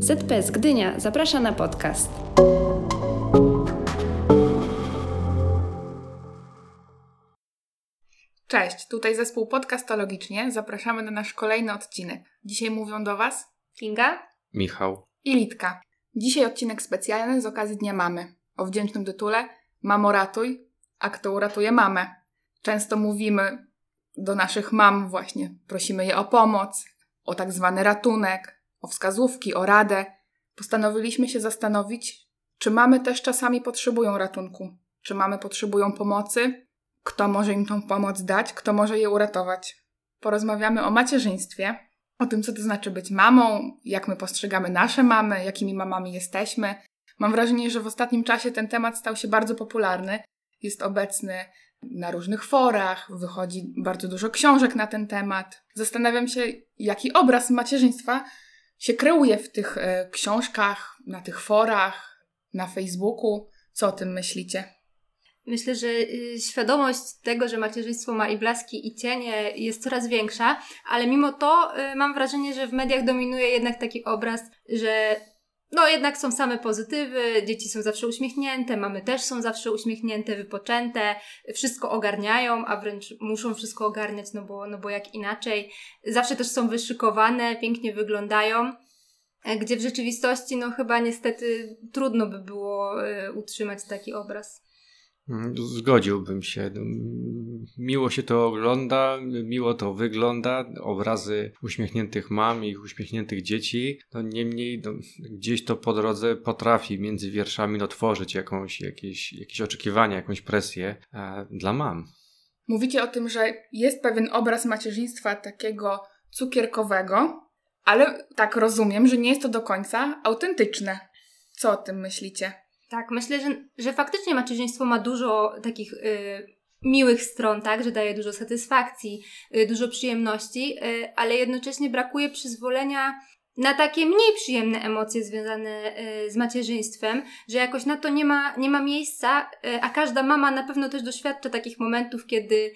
ZPS Gdynia zaprasza na podcast. Cześć, tutaj zespół Podcastologicznie. Zapraszamy na nasz kolejny odcinek. Dzisiaj mówią do Was Kinga? Michał. i Litka. Dzisiaj odcinek specjalny z okazji Dnia Mamy. O wdzięcznym tytule Mamo ratuj, a kto uratuje mamę. Często mówimy do naszych mam właśnie, prosimy je o pomoc, o tak zwany ratunek, o wskazówki, o radę. Postanowiliśmy się zastanowić, czy mamy też czasami potrzebują ratunku, czy mamy potrzebują pomocy, kto może im tą pomoc dać, kto może je uratować. Porozmawiamy o macierzyństwie, o tym, co to znaczy być mamą, jak my postrzegamy nasze mamy, jakimi mamami jesteśmy. Mam wrażenie, że w ostatnim czasie ten temat stał się bardzo popularny. Jest obecny na różnych forach, wychodzi bardzo dużo książek na ten temat. Zastanawiam się, jaki obraz macierzyństwa się kreuje w tych e, książkach, na tych forach, na Facebooku. Co o tym myślicie? Myślę, że y, świadomość tego, że macierzyństwo ma i blaski, i cienie jest coraz większa, ale mimo to y, mam wrażenie, że w mediach dominuje jednak taki obraz, że no jednak są same pozytywy, dzieci są zawsze uśmiechnięte, mamy też są zawsze uśmiechnięte, wypoczęte, wszystko ogarniają, a wręcz muszą wszystko ogarniać, no bo, no bo jak inaczej. Zawsze też są wyszykowane, pięknie wyglądają. e, Gdzie w rzeczywistości, no chyba niestety trudno by było y, utrzymać taki obraz. Mm, Zgodziłbym się. Mm, Miło się to ogląda, miło to wygląda. Obrazy uśmiechniętych mam i uśmiechniętych dzieci. No niemniej no, gdzieś to po drodze potrafi między wierszami no, tworzyć jakąś, jakieś, jakieś oczekiwania, jakąś presję e, dla mam. Mówicie o tym, że jest pewien obraz macierzyństwa takiego cukierkowego, ale tak rozumiem, że nie jest to do końca autentyczne. Co o tym myślicie? Tak, myślę, że, że faktycznie macierzyństwo ma dużo takich y, miłych stron, tak, że daje dużo satysfakcji, y, dużo przyjemności, y, ale jednocześnie brakuje przyzwolenia na takie mniej przyjemne emocje związane y, z macierzyństwem, że jakoś na to nie ma, nie ma miejsca, y, a każda mama na pewno też doświadcza takich momentów, kiedy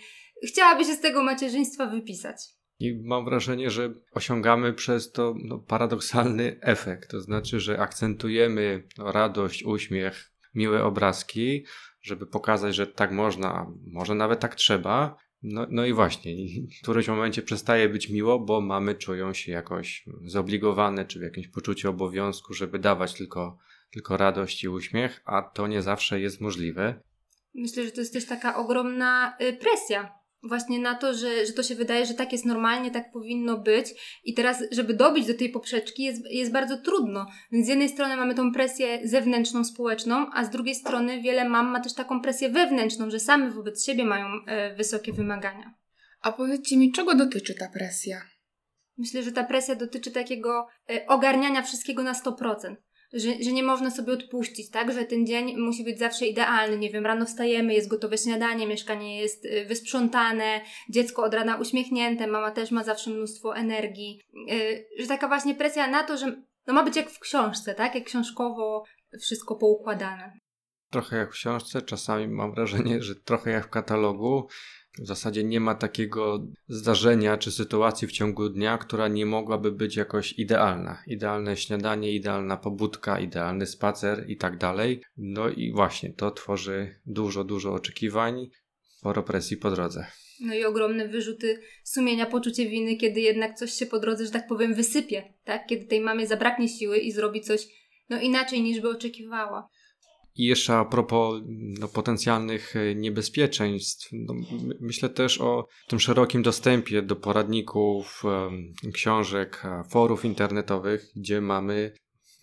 chciałaby się z tego macierzyństwa wypisać. I mam wrażenie, że osiągamy przez to no, paradoksalny efekt. To znaczy, że akcentujemy no, radość, uśmiech, miłe obrazki, żeby pokazać, że tak można, może nawet tak trzeba. No, no i właśnie, w którymś momencie przestaje być miło, bo mamy czują się jakoś zobligowane, czy w jakimś poczuciu obowiązku, żeby dawać tylko, tylko radość i uśmiech, a to nie zawsze jest możliwe. Myślę, że to jest też taka ogromna y, presja. Właśnie na to, że, że to się wydaje, że tak jest normalnie, tak powinno być. I teraz, żeby dobić do tej poprzeczki, jest, jest bardzo trudno. Więc z jednej strony mamy tą presję zewnętrzną, społeczną, a z drugiej strony wiele mam ma też taką presję wewnętrzną, że same wobec siebie mają e, wysokie wymagania. A powiedzcie mi, czego dotyczy ta presja? Myślę, że ta presja dotyczy takiego e, ogarniania wszystkiego na 100%. Że, że nie można sobie odpuścić, tak? Że ten dzień musi być zawsze idealny. Nie wiem, rano wstajemy, jest gotowe śniadanie, mieszkanie jest y, wysprzątane, dziecko od rana uśmiechnięte, mama też ma zawsze mnóstwo energii. Y, Że taka właśnie presja na to, że no ma być jak w książce, tak? Jak książkowo wszystko poukładane. Trochę jak w książce, czasami mam wrażenie, że trochę jak w katalogu. W zasadzie nie ma takiego zdarzenia czy sytuacji w ciągu dnia, która nie mogłaby być jakoś idealna. Idealne śniadanie, idealna pobudka, idealny spacer i tak dalej. No i właśnie to tworzy dużo, dużo oczekiwań, sporo presji po drodze. No i ogromne wyrzuty sumienia, poczucie winy, kiedy jednak coś się po drodze, że tak powiem, wysypie, tak? Kiedy tej mamie zabraknie siły i zrobi coś no inaczej niż by oczekiwała. I jeszcze a propos no, potencjalnych e, niebezpieczeństw, no, my- myślę też o tym szerokim dostępie do poradników, książek, forów internetowych, gdzie mamy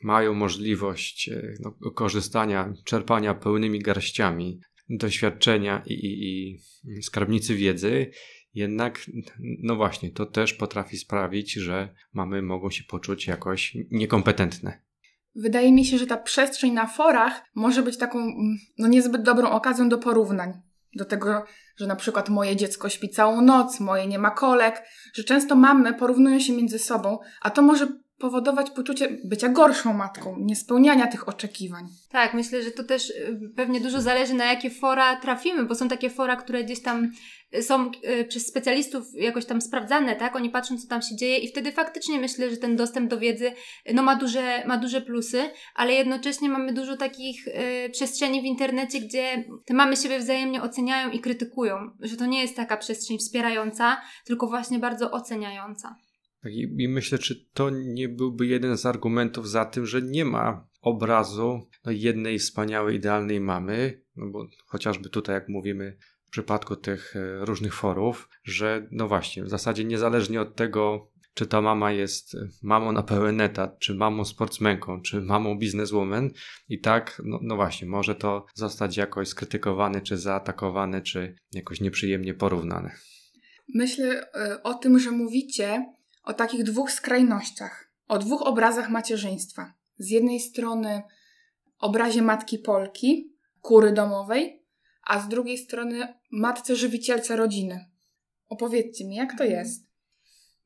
mają możliwość e, no, korzystania, czerpania pełnymi garściami doświadczenia i, i, i skarbnicy wiedzy. Jednak, no właśnie, to też potrafi sprawić, że mamy mogą się poczuć jakoś niekompetentne. Wydaje mi się, że ta przestrzeń na forach może być taką mm, no niezbyt dobrą okazją do porównań. Do tego, że na przykład moje dziecko śpi całą noc, moje nie ma kolek, że często mamy porównują się między sobą, a to może powodować poczucie bycia gorszą matką, niespełniania tych oczekiwań. Tak, myślę, że to też y, pewnie dużo zależy na jakie fora trafimy, bo są takie fora, które gdzieś tam y, są y, przez specjalistów jakoś tam sprawdzane, tak? Oni patrzą, co tam się dzieje i wtedy faktycznie myślę, że ten dostęp do wiedzy no, ma, duże, ma duże plusy, ale jednocześnie mamy dużo takich y, przestrzeni w internecie, gdzie te mamy siebie wzajemnie oceniają i krytykują, że to nie jest taka przestrzeń wspierająca, tylko właśnie bardzo oceniająca. Tak, i, myślę, czy to nie byłby jeden z argumentów za tym, że nie ma obrazu no, jednej wspaniałej, idealnej mamy, no bo chociażby tutaj, jak mówimy, w przypadku tych e, różnych forów, że no właśnie, w zasadzie niezależnie od tego, czy ta mama jest mamą na pełen etat, czy mamą sportsmenką, czy mamą bizneswoman i tak, no, no właśnie, może to zostać jakoś skrytykowane, czy zaatakowane, czy jakoś nieprzyjemnie porównane. Myślę y, o tym, że mówicie o takich dwóch skrajnościach, o dwóch obrazach macierzyństwa. Z jednej strony obrazie matki Polki, kury domowej, a z drugiej strony matce żywicielce rodziny. Opowiedzcie mi, jak to jest?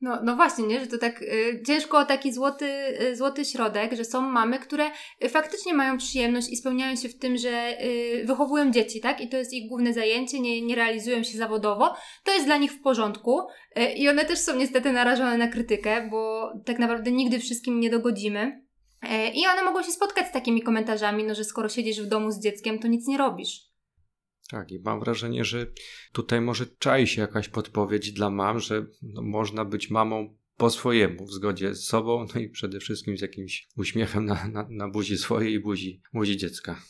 No, no właśnie, nie? że to tak y, ciężko o taki złoty, y, złoty środek, że są mamy, które y, faktycznie mają przyjemność i spełniają się w tym, że y, wychowują dzieci, tak? I to jest ich główne zajęcie, nie, nie realizują się zawodowo. To jest dla nich w porządku y, i one też są niestety narażone na krytykę, bo tak naprawdę nigdy wszystkim nie dogodzimy. Y, I one mogą się spotkać z takimi komentarzami, no, że skoro siedzisz w domu z dzieckiem, to nic nie robisz. Tak, i mam wrażenie, że tutaj może czai się jakaś podpowiedź dla mam, że no, można być mamą po swojemu, w zgodzie z sobą, no i przede wszystkim z jakimś uśmiechem na, na, na buzi swojej i buzi, buzi dziecka.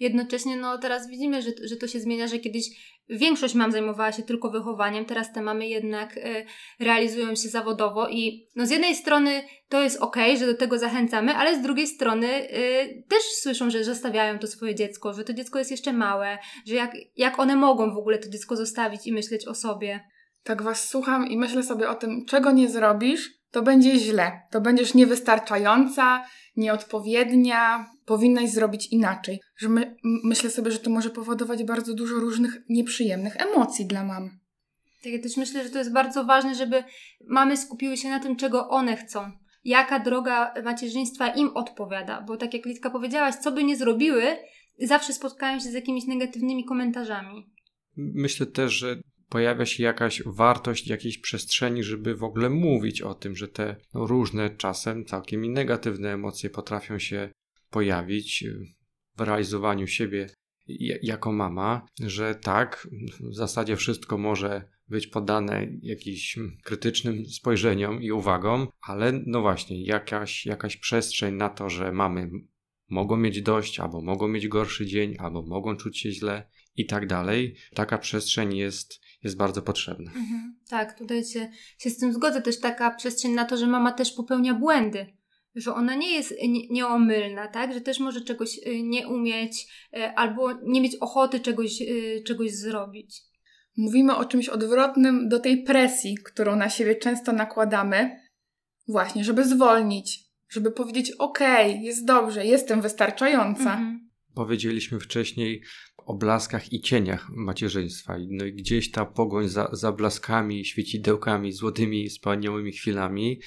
Jednocześnie, no teraz widzimy, że, że to się zmienia, że kiedyś większość mam zajmowała się tylko wychowaniem, teraz te mamy jednak y, realizują się zawodowo i no z jednej strony to jest ok, że do tego zachęcamy, ale z drugiej strony y, też słyszą, że zostawiają to swoje dziecko, że to dziecko jest jeszcze małe, że jak, jak one mogą w ogóle to dziecko zostawić i myśleć o sobie. Tak was słucham i myślę sobie o tym, czego nie zrobisz, to będzie źle. To będziesz niewystarczająca, nieodpowiednia, powinnaś zrobić inaczej. Że my, myślę sobie, że to może powodować bardzo dużo różnych nieprzyjemnych emocji dla mam. Tak, ja też myślę, że to jest bardzo ważne, żeby mamy skupiły się na tym, czego one chcą. Jaka droga macierzyństwa im odpowiada, bo tak jak Litka powiedziałaś, co by nie zrobiły, zawsze spotkają się z jakimiś negatywnymi komentarzami. Myślę też, że pojawia się jakaś wartość jakiejś przestrzeni, żeby w ogóle mówić o tym, że te no, różne, czasem całkiem i negatywne emocje potrafią się pojawić w realizowaniu siebie jako mama, że tak, w zasadzie wszystko może być podane jakimś krytycznym spojrzeniom i uwagom, ale no właśnie, jakaś, jakaś przestrzeń na to, że mamy mogą mieć dość, albo mogą mieć gorszy dzień, albo mogą czuć się źle i tak dalej. Taka przestrzeń jest, jest bardzo potrzebna. Mhm, tak, tutaj się, się z tym zgodzę. Też taka przestrzeń na to, że mama też popełnia błędy. Że ona nie jest nie, nieomylna, tak? Że też może czegoś y, nie umieć y, albo nie mieć ochoty czegoś, y, czegoś zrobić. Mówimy o czymś odwrotnym do tej presji, którą na siebie często nakładamy, właśnie, żeby zwolnić, żeby powiedzieć: OK, jest dobrze, jestem wystarczająca. Mhm. Powiedzieliśmy wcześniej o blaskach i cieniach macierzyństwa. No i gdzieś ta pogoń za, za blaskami, świecidełkami, złotymi, wspaniałymi chwilami,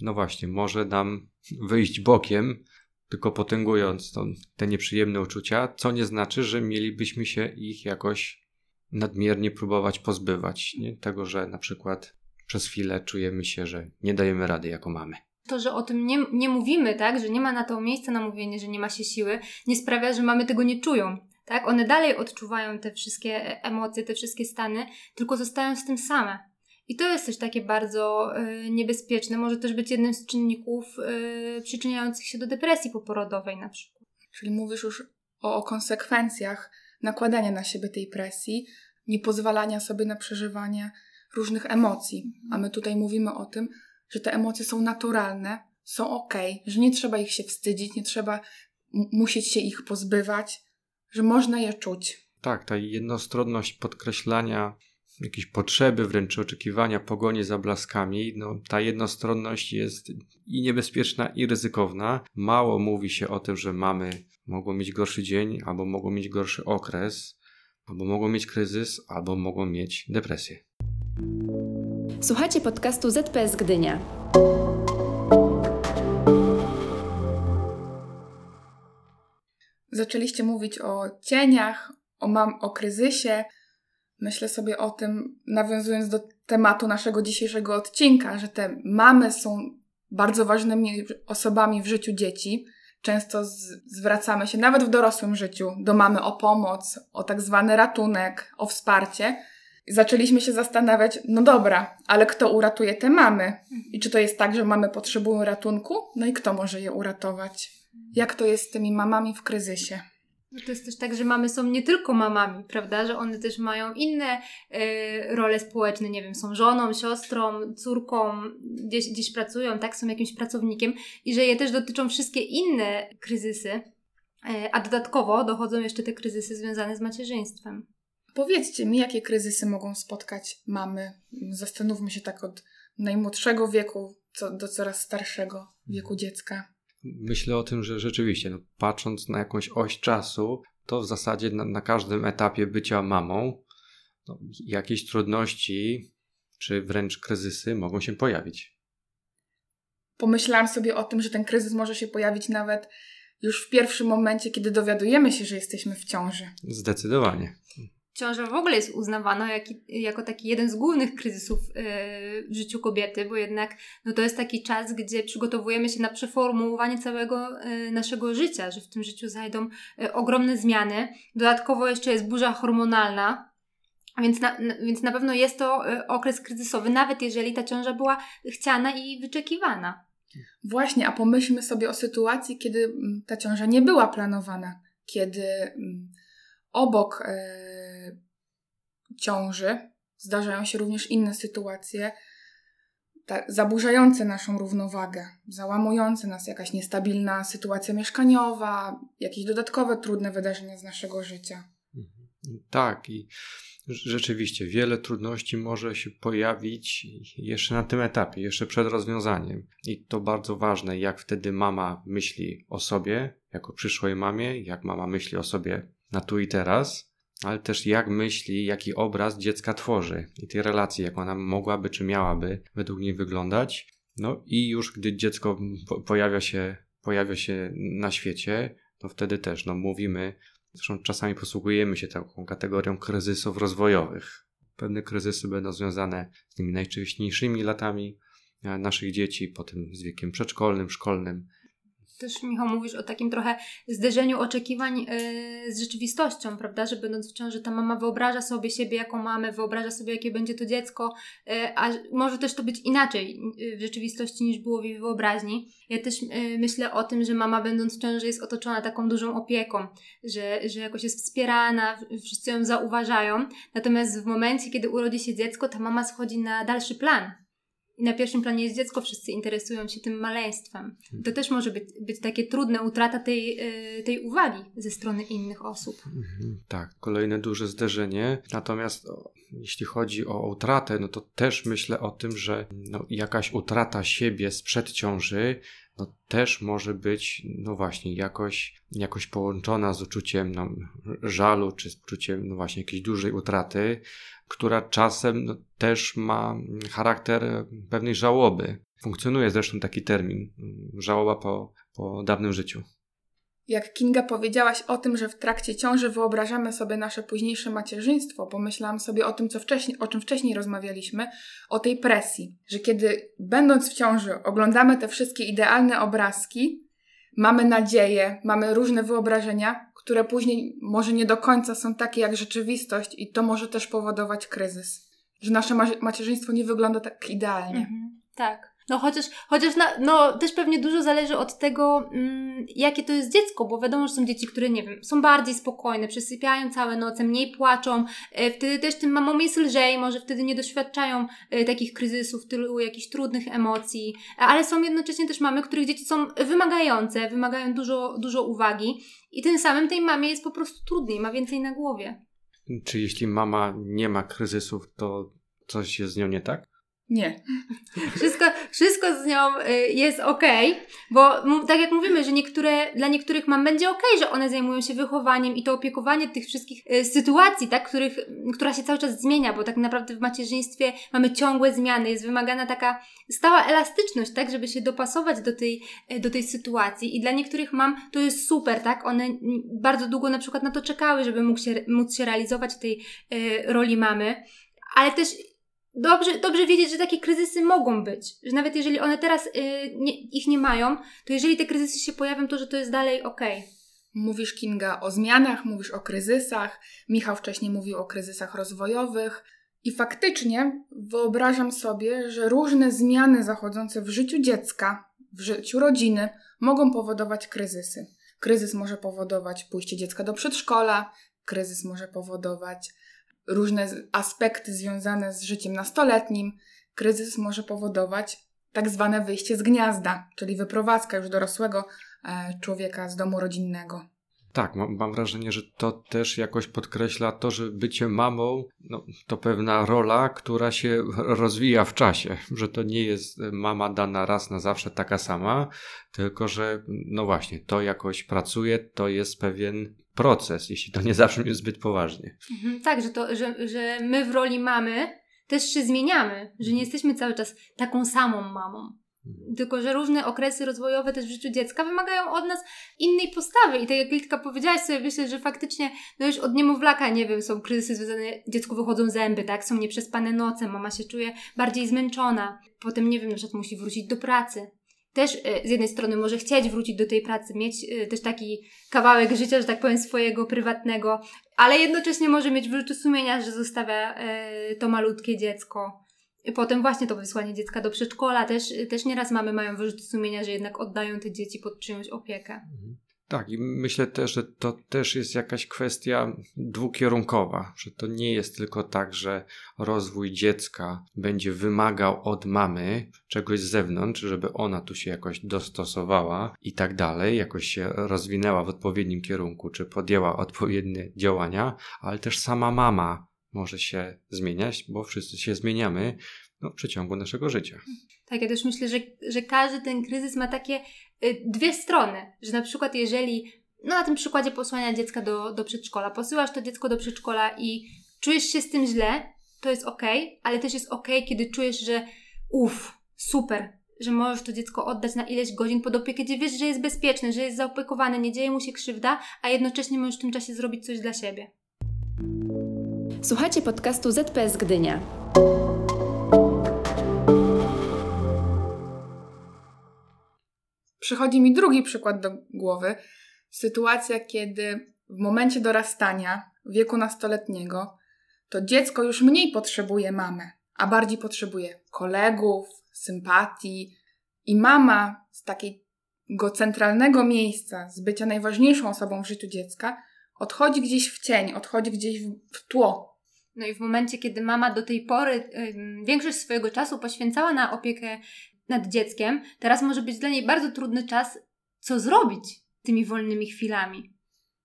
no właśnie, może nam wyjść bokiem, tylko potęgując to, te nieprzyjemne uczucia, co nie znaczy, że mielibyśmy się ich jakoś nadmiernie próbować pozbywać. Nie? Tego, że na przykład przez chwilę czujemy się, że nie dajemy rady jako mamy. To, że o tym nie, nie mówimy, tak, że nie ma na to miejsca na mówienie, że nie ma się siły, nie sprawia, że mamy tego nie czują. Tak? One dalej odczuwają te wszystkie emocje, te wszystkie stany, tylko zostają z tym same. I to jest też takie bardzo y, niebezpieczne. Może też być jednym z czynników y, przyczyniających się do depresji poporodowej na przykład. Czyli mówisz już o, o konsekwencjach nakładania na siebie tej presji, niepozwalania sobie na przeżywanie różnych emocji. A my tutaj mówimy o tym, że te emocje są naturalne, są ok, że nie trzeba ich się wstydzić, nie trzeba musieć się ich pozbywać, że można je czuć. Tak, ta jednostronność podkreślania jakieś potrzeby, wręcz oczekiwania, pogonie za blaskami, no, ta jednostronność jest i niebezpieczna, i ryzykowna. Mało mówi się o tym, że mamy mogą mieć gorszy dzień, albo mogą mieć gorszy okres, albo mogą mieć kryzys, albo mogą mieć depresję. Słuchajcie podcastu ZPS Gdynia. Zaczęliście mówić o cieniach, o mam o kryzysie, myślę sobie o tym, nawiązując do tematu naszego dzisiejszego odcinka, że te mamy są bardzo ważnymi osobami w życiu dzieci. Często z, zwracamy się, nawet w dorosłym życiu, do mamy o pomoc, o tak zwany ratunek, o wsparcie. Zaczęliśmy się zastanawiać, no dobra, ale kto uratuje te mamy? I czy to jest tak, że mamy potrzebują ratunku? No i kto może je uratować? Jak to jest z tymi mamami w kryzysie? To jest też tak, że mamy są nie tylko mamami, prawda? Że one też mają inne y, role społeczne, nie wiem, są żoną, siostrą, córką, gdzieś, gdzieś pracują, tak? Są jakimś pracownikiem i że je też dotyczą wszystkie inne kryzysy, y, a dodatkowo dochodzą jeszcze te kryzysy związane z macierzyństwem. Powiedzcie mi, jakie kryzysy mogą spotkać mamy. Zastanówmy się tak od najmłodszego wieku co, do coraz starszego wieku dziecka myślę o tym, że rzeczywiście, no, patrząc na jakąś oś czasu, to w zasadzie na, na każdym etapie bycia mamą no, jakieś trudności czy wręcz kryzysy mogą się pojawić. Pomyślałam sobie o tym, że ten kryzys może się pojawić nawet już w pierwszym momencie, kiedy dowiadujemy się, że jesteśmy w ciąży. Zdecydowanie ciąża w ogóle jest uznawana jak, jako taki jeden z głównych kryzysów yy, w życiu kobiety, bo jednak no to jest taki czas, gdzie przygotowujemy się na przeformułowanie całego yy, naszego życia, że w tym życiu zajdą yy, ogromne zmiany. Dodatkowo jeszcze jest burza hormonalna, więc na, więc na pewno jest to okres kryzysowy, nawet jeżeli ta ciąża była chciana i wyczekiwana. Właśnie, a pomyślmy sobie o sytuacji, kiedy mm, ta ciąża nie była planowana, kiedy mm, obok e, ciąży zdarzają się również inne sytuacje zaburzające naszą równowagę, załamujące nas jakaś niestabilna sytuacja mieszkaniowa, jakieś dodatkowe trudne wydarzenia z naszego życia. Mhm. Tak, i rzeczywiście wiele trudności może się pojawić jeszcze na tym etapie, jeszcze przed rozwiązaniem. I to bardzo ważne, jak wtedy mama myśli o sobie, jako przyszłej mamie, jak mama myśli o sobie na tu i teraz, ale też jak myśli, jaki obraz dziecka tworzy i tej relacji, jak ona mogłaby czy miałaby według niej wyglądać. No i już gdy dziecko pojawia się, pojawia się na świecie, to wtedy też no, mówimy, zresztą czasami posługujemy się taką kategorią kryzysów rozwojowych. Pewne kryzysy będą związane z tymi najwcześniejszymi latami e, naszych dzieci, potem z wiekiem przedszkolnym, szkolnym, też Michał mówisz o takim trochę zderzeniu oczekiwań yy, z rzeczywistością, prawda? Że będąc w ciąży ta mama wyobraża sobie siebie jako mamę, wyobraża sobie jakie będzie to dziecko, yy, a może też to być inaczej yy, w rzeczywistości niż było w jej wyobraźni. Ja też y, myślę o tym, że mama będąc w ciąży jest otoczona taką dużą opieką, że, że jakoś jest wspierana, wszyscy ją zauważają. Natomiast w momencie, kiedy urodzi się dziecko, ta mama schodzi na dalszy plan i na pierwszym planie jest dziecko, wszyscy interesują się tym maleństwem. To też może być, być takie trudne, utrata tej, e, tej uwagi ze strony innych osób. Mhm, tak, kolejne duże zderzenie. Natomiast jeśli chodzi o utratę, no to też myślę o tym, że no, jakaś utrata siebie sprzed ciąży no też może być, no właśnie, jakoś, jakoś połączona z uczuciem no, żalu, czy z uczuciem, no właśnie, jakiejś dużej utraty, która czasem też ma charakter pewnej żałoby. Funkcjonuje zresztą taki termin, żałoba po, po dawnym życiu. Jak Kinga powiedziałaś o tym, że w trakcie ciąży wyobrażamy sobie nasze późniejsze macierzyństwo, pomyślałam sobie o tym, co wcześniej, o czym wcześniej rozmawialiśmy, o tej presji, że kiedy będąc w ciąży oglądamy te wszystkie idealne obrazki, mamy nadzieję, mamy różne wyobrażenia, które później może nie do końca są takie jak rzeczywistość i to może też powodować kryzys. Że nasze macierzyństwo nie wygląda tak idealnie. Mhm, tak. No chociaż, chociaż na, no, też pewnie dużo zależy od tego, mm, jakie to jest dziecko, bo wiadomo, że są dzieci, które, nie wiem, są bardziej spokojne, przesypiają całe noce, mniej płaczą, e, wtedy też tym mamom jest lżej, może wtedy nie doświadczają e, takich kryzysów, tylu jakichś trudnych emocji, ale są jednocześnie też mamy, których dzieci są wymagające, wymagają dużo, dużo uwagi i tym samym tej mamie jest po prostu trudniej, ma więcej na głowie. Czy jeśli mama nie ma kryzysów, to coś jest z nią nie tak? Nie. Wszystko, wszystko z nią y, jest okej, bo tak jak mówimy, że niektóre, dla niektórych mam będzie okej, że one zajmują się wychowaniem i to opiekowanie tych wszystkich y, sytuacji, tak, których, która się cały czas zmienia, bo tak naprawdę w macierzyństwie mamy ciągłe zmiany, jest wymagana taka stała elastyczność, tak, żeby się dopasować do tej, y, do tej sytuacji i dla niektórych mam to jest super, tak, one bardzo długo na przykład na to czekały, żeby mógł się, móc się realizować w tej roli mamy, ale też dobrze, dobrze wiedzieć, że takie kryzysy mogą być. Że nawet jeżeli one teraz y, nie, ich nie mają, to jeżeli te kryzysy się pojawią, to że to jest dalej okej. Mówisz, Kinga, o zmianach, mówisz o kryzysach. Michał wcześniej mówił o kryzysach rozwojowych. I faktycznie wyobrażam sobie, że różne zmiany zachodzące w życiu dziecka, w życiu rodziny mogą powodować kryzysy. Kryzys może powodować pójście dziecka do przedszkola, kryzys może powodować różne aspekty związane z życiem nastoletnim, kryzys może powodować tak zwane wyjście z gniazda, czyli wyprowadzka już dorosłego e, człowieka z domu rodzinnego. Tak, mam, mam wrażenie, że to też jakoś podkreśla to, że bycie mamą no, to pewna rola, która się rozwija w czasie, że to nie jest mama dana raz na zawsze taka sama, tylko że no właśnie, to jakoś pracuje, to jest pewien proces, jeśli to nie zabrzmi zbyt poważnie. Mhm, tak, że, to, że, że my w roli mamy też się zmieniamy, że nie jesteśmy cały czas taką samą mamą. Tylko, że różne okresy rozwojowe też w życiu dziecka wymagają od nas innej postawy. I tak jak Litka powiedziałaś sobie, myślę, że faktycznie no już od niemowlaka, nie wiem, są kryzysy związane, dziecku wychodzą zęby, tak? Są nieprzespane noce, mama się czuje bardziej zmęczona. Potem, nie wiem, na przykład musi wrócić do pracy. Też e, z jednej strony może chcieć wrócić do tej pracy, mieć e, też taki kawałek życia, że tak powiem, swojego prywatnego, ale jednocześnie może mieć wyrzuty sumienia, że zostawia e, to malutkie dziecko. Potem właśnie to wysłanie dziecka do przedszkola. Też, też nieraz mamy mają wyrzuty sumienia, że jednak oddają te dzieci pod czyjąś opiekę. Tak, i myślę też, że to też jest jakaś kwestia dwukierunkowa, że to nie jest tylko tak, że rozwój dziecka będzie wymagał od mamy czegoś z zewnątrz, żeby ona tu się jakoś dostosowała i tak dalej, jakoś się rozwinęła w odpowiednim kierunku, czy podjęła odpowiednie działania, ale też sama mama może się zmieniać, bo wszyscy się zmieniamy no, w przeciągu naszego życia. Tak, ja też myślę, że, że każdy ten kryzys ma takie y, dwie strony. Że na przykład jeżeli, no na tym przykładzie posłania dziecka do, do przedszkola, posyłasz to dziecko do przedszkola i czujesz się z tym źle, to jest okej, ale też jest okej, kiedy czujesz, że uff, super, że możesz to dziecko oddać na ileś godzin pod opiekę, gdzie wiesz, że jest bezpieczny, że jest zaopiekowany, nie dzieje mu się krzywda, a jednocześnie możesz w tym czasie zrobić coś dla siebie. Słuchacie podcastu ZPS Gdynia. Przychodzi mi drugi przykład do głowy. Sytuacja, kiedy w momencie dorastania, wieku nastoletniego, to dziecko już mniej potrzebuje mamę, a bardziej potrzebuje kolegów, sympatii. I mama z takiego centralnego miejsca, z bycia najważniejszą osobą w życiu dziecka, odchodzi gdzieś w cień, odchodzi gdzieś w tło. No i w momencie, kiedy mama do tej pory większość swojego czasu poświęcała na opiekę nad dzieckiem, teraz może być dla niej bardzo trudny czas, co zrobić tymi wolnymi chwilami.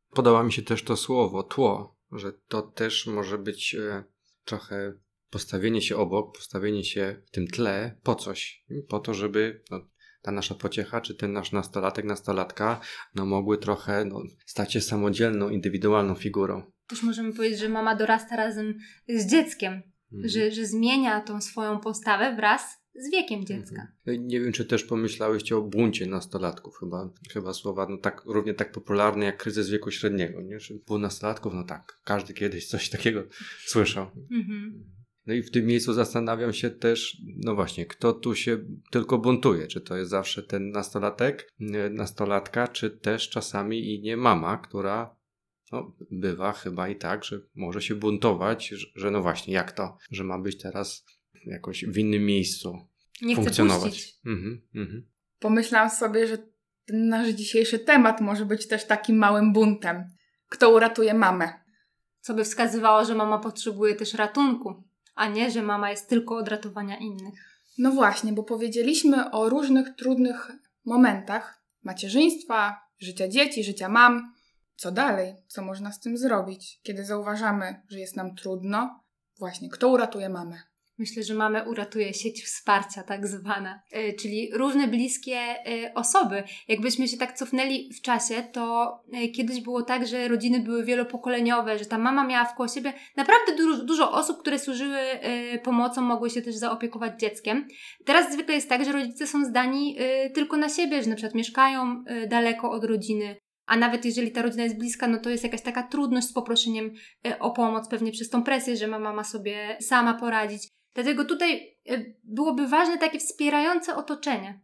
Podoba mi się też to słowo, tło, że to też może być e, trochę postawienie się obok, postawienie się w tym tle po coś, po to, żeby no, ta nasza pociecha, czy ten nasz nastolatek, nastolatka, no mogły trochę no, stać się samodzielną, indywidualną figurą. Też możemy powiedzieć, że mama dorasta razem z dzieckiem, Mhm. że, że zmienia tą swoją postawę wraz z wiekiem dziecka. Mhm. Nie wiem, czy też pomyślałyście o buncie nastolatków, chyba, chyba słowa no tak, równie tak popularne jak kryzys wieku średniego, nie? Że bunt nastolatków, no tak, każdy kiedyś coś takiego słyszał. Mhm. No i w tym miejscu zastanawiam się też, no właśnie, kto tu się tylko buntuje? Czy to jest zawsze ten nastolatek, e, nastolatka, czy też czasami i nie mama, która no, bywa chyba i tak, że może się buntować, że, że no właśnie, jak to, że ma być teraz jakoś w innym miejscu Nie funkcjonować. Mhm, mhm. Pomyślałam sobie, że ten nasz dzisiejszy temat może być też takim małym buntem. Kto uratuje mamę? Co by wskazywało, że mama potrzebuje też ratunku, a nie, że mama jest tylko od ratowania innych. No właśnie, bo powiedzieliśmy o różnych trudnych momentach macierzyństwa, życia dzieci, życia mam. Co dalej? Co można z tym zrobić, kiedy zauważamy, że jest nam trudno? Właśnie, kto uratuje mamę? Myślę, że mamę uratuje sieć wsparcia, tak zwana, e, czyli różne bliskie e, osoby. Jakbyśmy się tak cofnęli w czasie, to e, kiedyś było tak, że rodziny były wielopokoleniowe, że ta mama miała wkoło siebie naprawdę dużo, dużo osób, które służyły pomocą, mogły się też zaopiekować dzieckiem. Teraz zwykle jest tak, że rodzice są zdani tylko na siebie, że na przykład mieszkają daleko od rodziny, a nawet jeżeli ta rodzina jest bliska, no to jest jakaś taka trudność z poproszeniem o pomoc, pewnie przez tą presję, że mama ma sobie sama poradzić. Dlatego tutaj e, byłoby ważne takie wspierające otoczenie.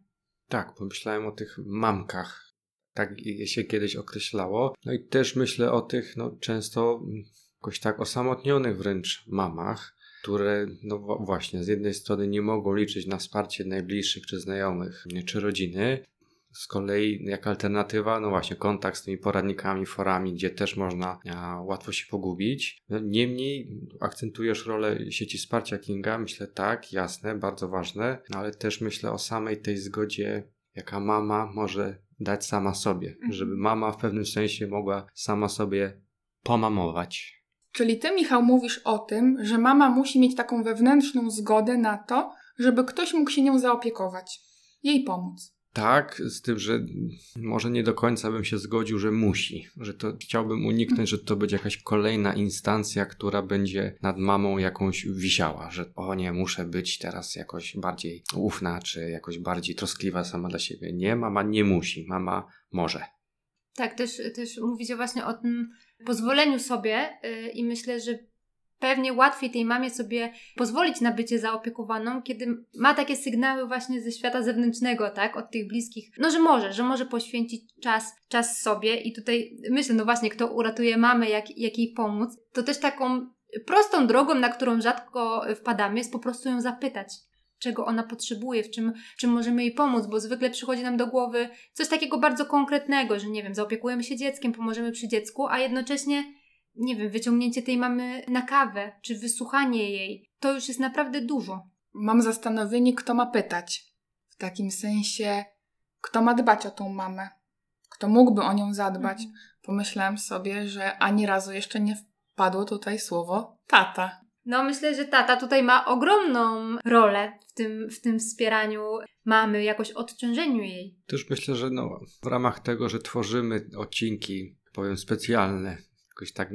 Tak, pomyślałem o tych mamkach. Tak się kiedyś określało. No i też myślę o tych, no często jakoś tak osamotnionych wręcz mamach, które, no właśnie, z jednej strony nie mogą liczyć na wsparcie najbliższych czy znajomych, czy rodziny, z kolei jak alternatywa, no właśnie, kontakt z tymi poradnikami, forami, gdzie też można a, łatwo się pogubić. No, niemniej akcentujesz rolę sieci wsparcia Kinga, myślę tak, jasne, bardzo ważne, no, ale też myślę o samej tej zgodzie, jaka mama może dać sama sobie, mhm. żeby mama w pewnym sensie mogła sama sobie pomamować. Czyli ty, Michał, mówisz o tym, że mama musi mieć taką wewnętrzną zgodę na to, żeby ktoś mógł się nią zaopiekować, jej pomóc. Tak, z tym, że może nie do końca bym się zgodził, że musi, że to chciałbym uniknąć, że to będzie jakaś kolejna instancja, która będzie nad mamą jakąś wisiała, że o nie, muszę być teraz jakoś bardziej ufna, czy jakoś bardziej troskliwa sama dla siebie. Nie, mama nie musi, mama może. Tak, też, też mówicie właśnie o tym pozwoleniu sobie yy, i myślę, że pewnie łatwiej tej mamie sobie pozwolić na bycie zaopiekowaną, kiedy ma takie sygnały właśnie ze świata zewnętrznego, tak, od tych bliskich, no że może, że może poświęcić czas, czas sobie. I tutaj myślę, no właśnie, kto uratuje mamę, jak, jak jej pomóc, to też taką prostą drogą, na którą rzadko wpadamy, jest po prostu ją zapytać czego ona potrzebuje, w czym, w czym możemy jej pomóc, bo zwykle przychodzi nam do głowy coś takiego bardzo konkretnego, że nie wiem, zaopiekujemy się dzieckiem, pomożemy przy dziecku, a jednocześnie nie wiem, wyciągnięcie tej mamy na kawę, czy wysłuchanie jej, to już jest naprawdę dużo. Mam zastanowienie, kto ma pytać. W takim sensie, kto ma dbać o tą mamę, kto mógłby o nią zadbać. Mhm. Pomyślałam sobie, że ani razu jeszcze nie wpadło tutaj słowo tata. No, myślę, że tata tutaj ma ogromną rolę w tym, w tym wspieraniu mamy, jakoś odciążeniu jej. Też myślę, że no, w ramach tego, że tworzymy odcinki, powiem specjalne, jakoś tak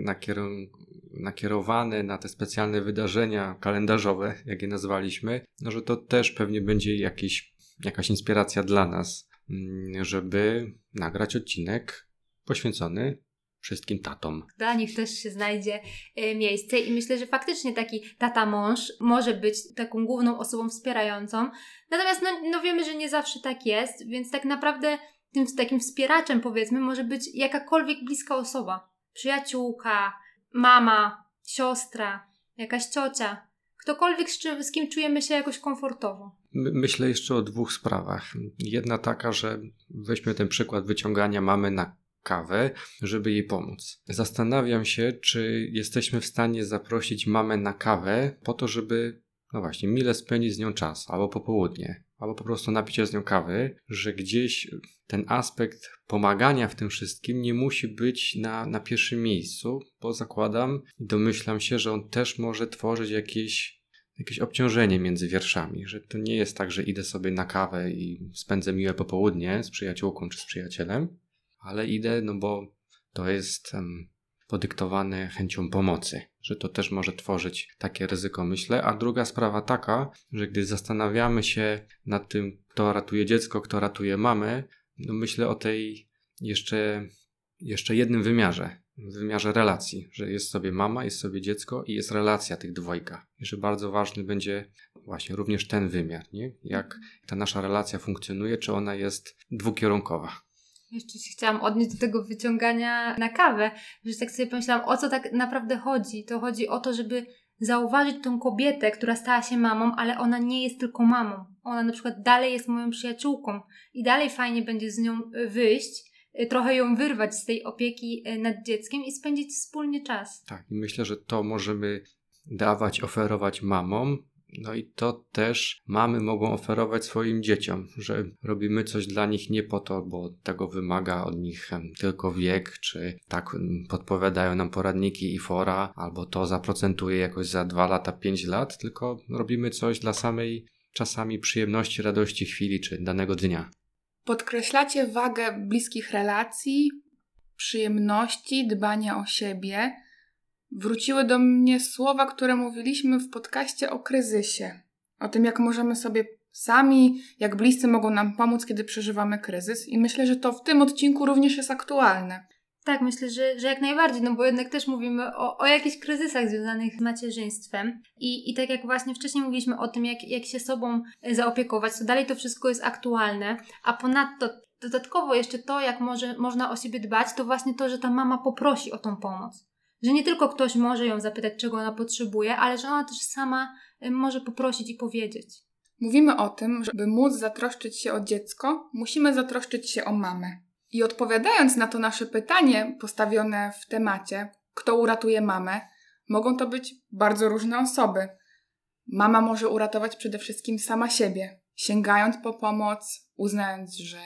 nakierowane na te specjalne wydarzenia kalendarzowe, jak je nazwaliśmy, no że to też pewnie będzie jakiś, jakaś inspiracja dla nas, mm, żeby nagrać odcinek poświęcony wszystkim tatom. Dla nich też się znajdzie e, miejsce i myślę, że faktycznie taki tata mąż może być taką główną osobą wspierającą. Natomiast no, no wiemy, że nie zawsze tak jest, więc tak naprawdę tym takim wspieraczem powiedzmy może być jakakolwiek bliska osoba przyjaciółka, mama, siostra, jakaś ciocia, ktokolwiek z, czym, z kim czujemy się jakoś komfortowo. Myślę jeszcze o dwóch sprawach. Jedna taka, że weźmy ten przykład wyciągania mamy na kawę, żeby jej pomóc. Zastanawiam się, czy jesteśmy w stanie zaprosić mamę na kawę po to, żeby, no właśnie, mile spędzić z nią czas albo popołudnie albo po prostu napić się z nią kawy, że gdzieś ten aspekt pomagania w tym wszystkim nie musi być na, na pierwszym miejscu, bo zakładam i domyślam się, że on też może tworzyć jakieś jakieś obciążenie między wierszami, że to nie jest tak, że idę sobie na kawę i spędzę miłe popołudnie z przyjaciółką czy z przyjacielem, ale idę, no bo to jest um, podyktowane chęcią pomocy, że to też może tworzyć takie ryzyko, myślę. A druga sprawa taka, że gdy zastanawiamy się nad tym, kto ratuje dziecko, kto ratuje mamę, no myślę o tej jeszcze, jeszcze jednym wymiarze, wymiarze relacji, że jest sobie mama, jest sobie dziecko i jest relacja tych dwojga. I że bardzo ważny będzie właśnie również ten wymiar, nie? Jak ta nasza relacja funkcjonuje, czy ona jest dwukierunkowa. Jeszcze się chciałam odnieść do tego wyciągania na kawę, że tak sobie pomyślałam, o co tak naprawdę chodzi. To chodzi o to, żeby zauważyć tą kobietę, która stała się mamą, ale ona nie jest tylko mamą. Ona na przykład dalej jest moją przyjaciółką i dalej fajnie będzie z nią y, wyjść, y, trochę ją wyrwać z tej opieki y, nad dzieckiem i spędzić wspólnie czas. Tak, i myślę, że to możemy dawać, oferować mamom, No i to też mamy mogą oferować swoim dzieciom, że robimy coś dla nich nie po to, bo tego wymaga od nich tylko wiek, czy tak podpowiadają nam poradniki i fora, albo to zaprocentuje jakoś za 2 lata, 5 lat, tylko robimy coś dla samej czasami przyjemności, radości chwili, czy danego dnia. Podkreślacie wagę bliskich relacji, przyjemności, dbania o siebie. Wróciły do mnie słowa, które mówiliśmy w podcaście o kryzysie. O tym, jak możemy sobie sami, jak bliscy mogą nam pomóc, kiedy przeżywamy kryzys. I myślę, że to w tym odcinku również jest aktualne. Tak, myślę, że, że jak najbardziej, no bo jednak też mówimy o, o jakichś kryzysach związanych z macierzyństwem. I, I tak jak właśnie wcześniej mówiliśmy o tym, jak, jak się sobą zaopiekować, to dalej to wszystko jest aktualne. A ponadto dodatkowo jeszcze to, jak może, można o siebie dbać, to właśnie to, że ta mama poprosi o tą pomoc. Że nie tylko ktoś może ją zapytać, czego ona potrzebuje, ale że ona też sama y, może poprosić i powiedzieć. Mówimy o tym, że by móc zatroszczyć się o dziecko, musimy zatroszczyć się o mamę. I odpowiadając na to nasze pytanie postawione w temacie, kto uratuje mamę, mogą to być bardzo różne osoby. Mama może uratować przede wszystkim sama siebie, sięgając po pomoc, uznając, że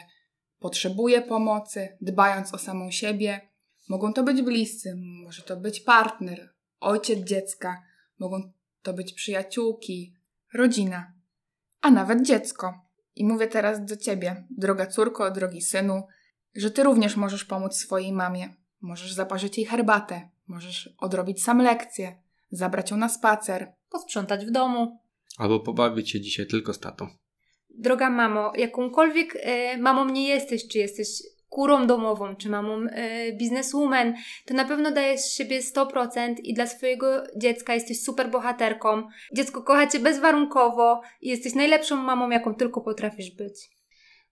potrzebuje pomocy, dbając o samą siebie. Mogą to być bliscy, może to być partner, ojciec dziecka, mogą to być przyjaciółki, rodzina, a nawet dziecko. I mówię teraz do ciebie, droga córko, drogi synu, że ty również możesz pomóc swojej mamie. Możesz zaparzyć jej herbatę, możesz odrobić sam lekcję, zabrać ją na spacer. Posprzątać w domu. Albo pobawić się dzisiaj tylko z tatą. Droga mamo, jakąkolwiek e, mamą nie jesteś, czy jesteś kurą domową, czy mamą e, bizneswoman, to na pewno dajesz z siebie 100% i dla swojego dziecka jesteś super bohaterką. Dziecko kocha cię bezwarunkowo i jesteś najlepszą mamą, jaką tylko potrafisz być.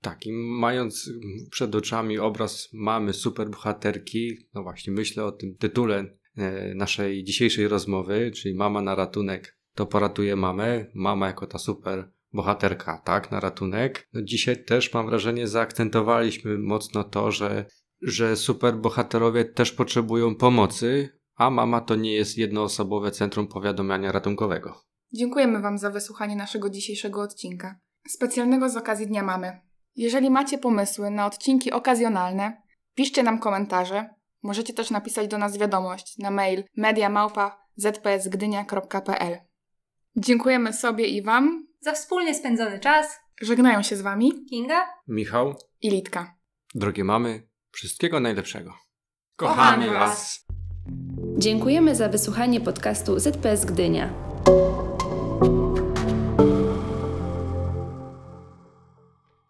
Tak, i mając przed oczami obraz mamy superbohaterki, no właśnie myślę o tym tytule e, naszej dzisiejszej rozmowy, czyli Mama na ratunek, to poratuje mamę, mama jako ta super bohaterka, tak, na ratunek. No dzisiaj też mam wrażenie zaakcentowaliśmy mocno to, że, że superbohaterowie też potrzebują pomocy, a mama to nie jest jednoosobowe centrum powiadamiania ratunkowego. Dziękujemy Wam za wysłuchanie naszego dzisiejszego odcinka. Specjalnego z okazji Dnia Mamy. Jeżeli macie pomysły na odcinki okazjonalne, piszcie nam komentarze. Możecie też napisać do nas wiadomość na mail mediamałpa.zpsgdynia.pl Dziękujemy sobie i Wam. Za wspólnie spędzony czas, Żegnają się z Wami Kinga, Michał, i Litka. drogie mamy, wszystkiego najlepszego. Kochamy was. Dziękujemy za wysłuchanie podcastu ZPS Gdynia.